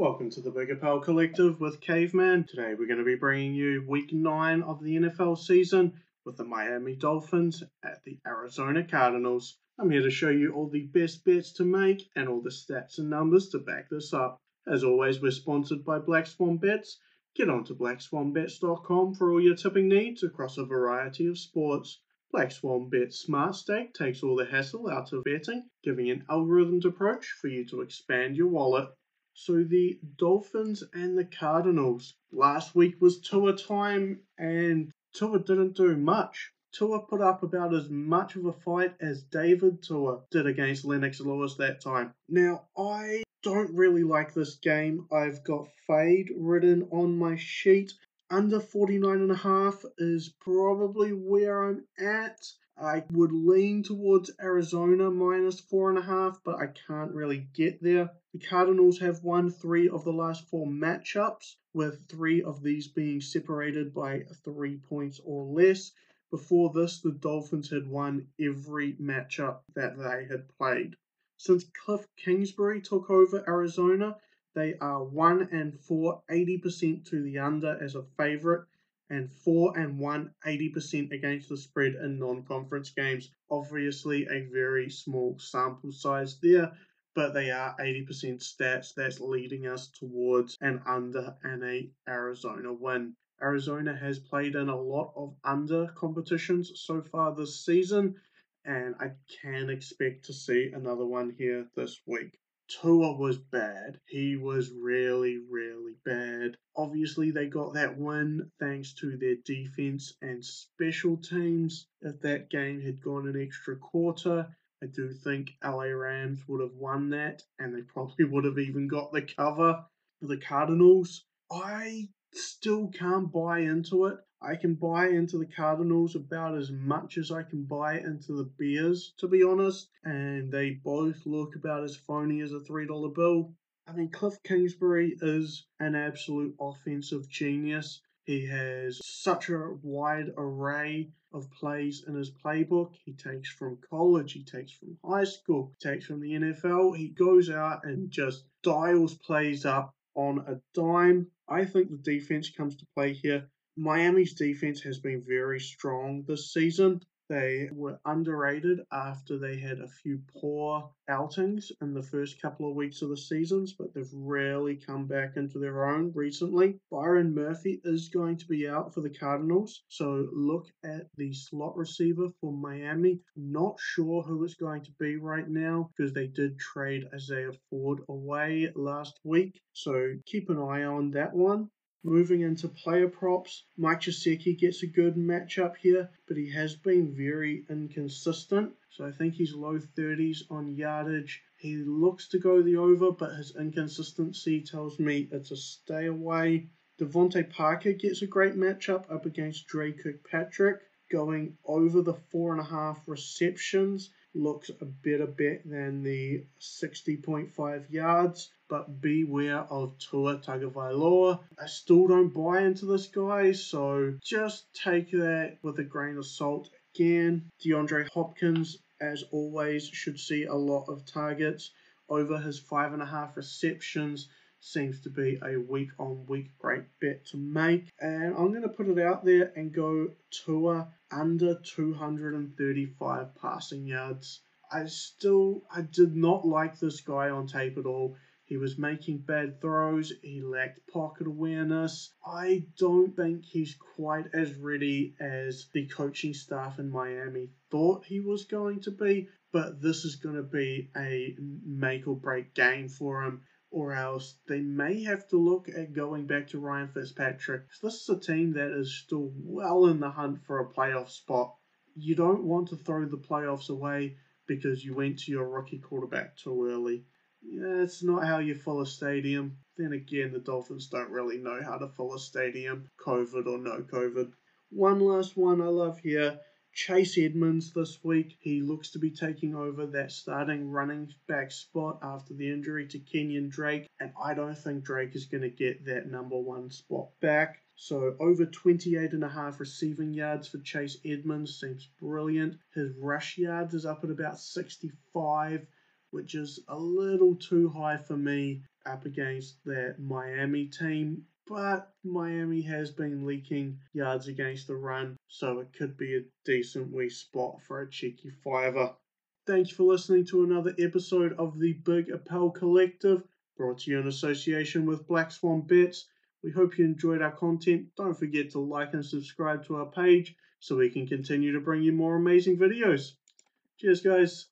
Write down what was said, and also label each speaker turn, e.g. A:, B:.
A: Welcome to the Bigger Pal Collective with Caveman. Today we're going to be bringing you week 9 of the NFL season with the Miami Dolphins at the Arizona Cardinals. I'm here to show you all the best bets to make and all the stats and numbers to back this up. As always, we're sponsored by Black Swan Bets. Get on to blackswanbets.com for all your tipping needs across a variety of sports. Black Swan Bet Smart Stake takes all the hassle out of betting, giving an algorithmed approach for you to expand your wallet. So the Dolphins and the Cardinals. Last week was Tua time, and Tua didn't do much. Tua put up about as much of a fight as David Tua did against Lennox Lewis that time. Now, I don't really like this game. I've got fade written on my sheet. Under 49 and a half is probably where I'm at. I would lean towards Arizona minus four and a half, but I can't really get there. The Cardinals have won three of the last four matchups, with three of these being separated by three points or less. Before this, the Dolphins had won every matchup that they had played. Since Cliff Kingsbury took over Arizona, they are 1 and 4, 80% to the under as a favorite, and 4 and 1, 80% against the spread in non conference games. Obviously, a very small sample size there, but they are 80% stats that's leading us towards an under and a Arizona win. Arizona has played in a lot of under competitions so far this season, and I can expect to see another one here this week. Tua was bad. He was really, really bad. Obviously, they got that win thanks to their defense and special teams. If that game had gone an extra quarter, I do think LA Rams would have won that, and they probably would have even got the cover for the Cardinals. I still can't buy into it. I can buy into the Cardinals about as much as I can buy into the Bears, to be honest, and they both look about as phony as a $3 bill. I mean, Cliff Kingsbury is an absolute offensive genius. He has such a wide array of plays in his playbook. He takes from college, he takes from high school, he takes from the NFL. He goes out and just dials plays up on a dime. I think the defense comes to play here. Miami's defense has been very strong this season. They were underrated after they had a few poor outings in the first couple of weeks of the seasons, but they've really come back into their own recently. Byron Murphy is going to be out for the Cardinals, so look at the slot receiver for Miami. Not sure who it's going to be right now because they did trade Isaiah Ford away last week, so keep an eye on that one. Moving into player props, Mike Gesicki gets a good matchup here, but he has been very inconsistent. So I think he's low 30s on yardage. He looks to go the over, but his inconsistency tells me it's a stay away. DeVante Parker gets a great matchup up against Dre Kirkpatrick, going over the four and a half receptions looks a better bet than the 60.5 yards, but beware of Tua Tagovailoa. I still don't buy into this guy, so just take that with a grain of salt. Again, DeAndre Hopkins, as always, should see a lot of targets over his five and a half receptions seems to be a week on week great bet to make. And I'm going to put it out there and go Tua under 235 passing yards. I still, I did not like this guy on tape at all. He was making bad throws. He lacked pocket awareness. I don't think he's quite as ready as the coaching staff in Miami thought he was going to be. But this is going to be a make or break game for him or else they may have to look at going back to Ryan Fitzpatrick. This is a team that is still well in the hunt for a playoff spot. You don't want to throw the playoffs away because you went to your rookie quarterback too early. Yeah, it's not how you fill a stadium. Then again, the Dolphins don't really know how to fill a stadium, COVID or no COVID. One last one I love here Chase Edmonds this week. He looks to be taking over that starting running back spot after the injury to Kenyon Drake, and I don't think Drake is going to get that number one spot back. So over 28 and a half receiving yards for Chase Edmonds seems brilliant. His rush yards is up at about 65, which is a little too high for me. up against that Miami team, but Miami has been leaking yards against the run, so it could be a decent wee spot for a cheeky fiver. Thanks for listening to another episode of the Big Appel Collective, brought to you in association with Black Swan Bets. We hope you enjoyed our content. Don't forget to like and subscribe to our page so we can continue to bring you more amazing videos. Cheers, guys.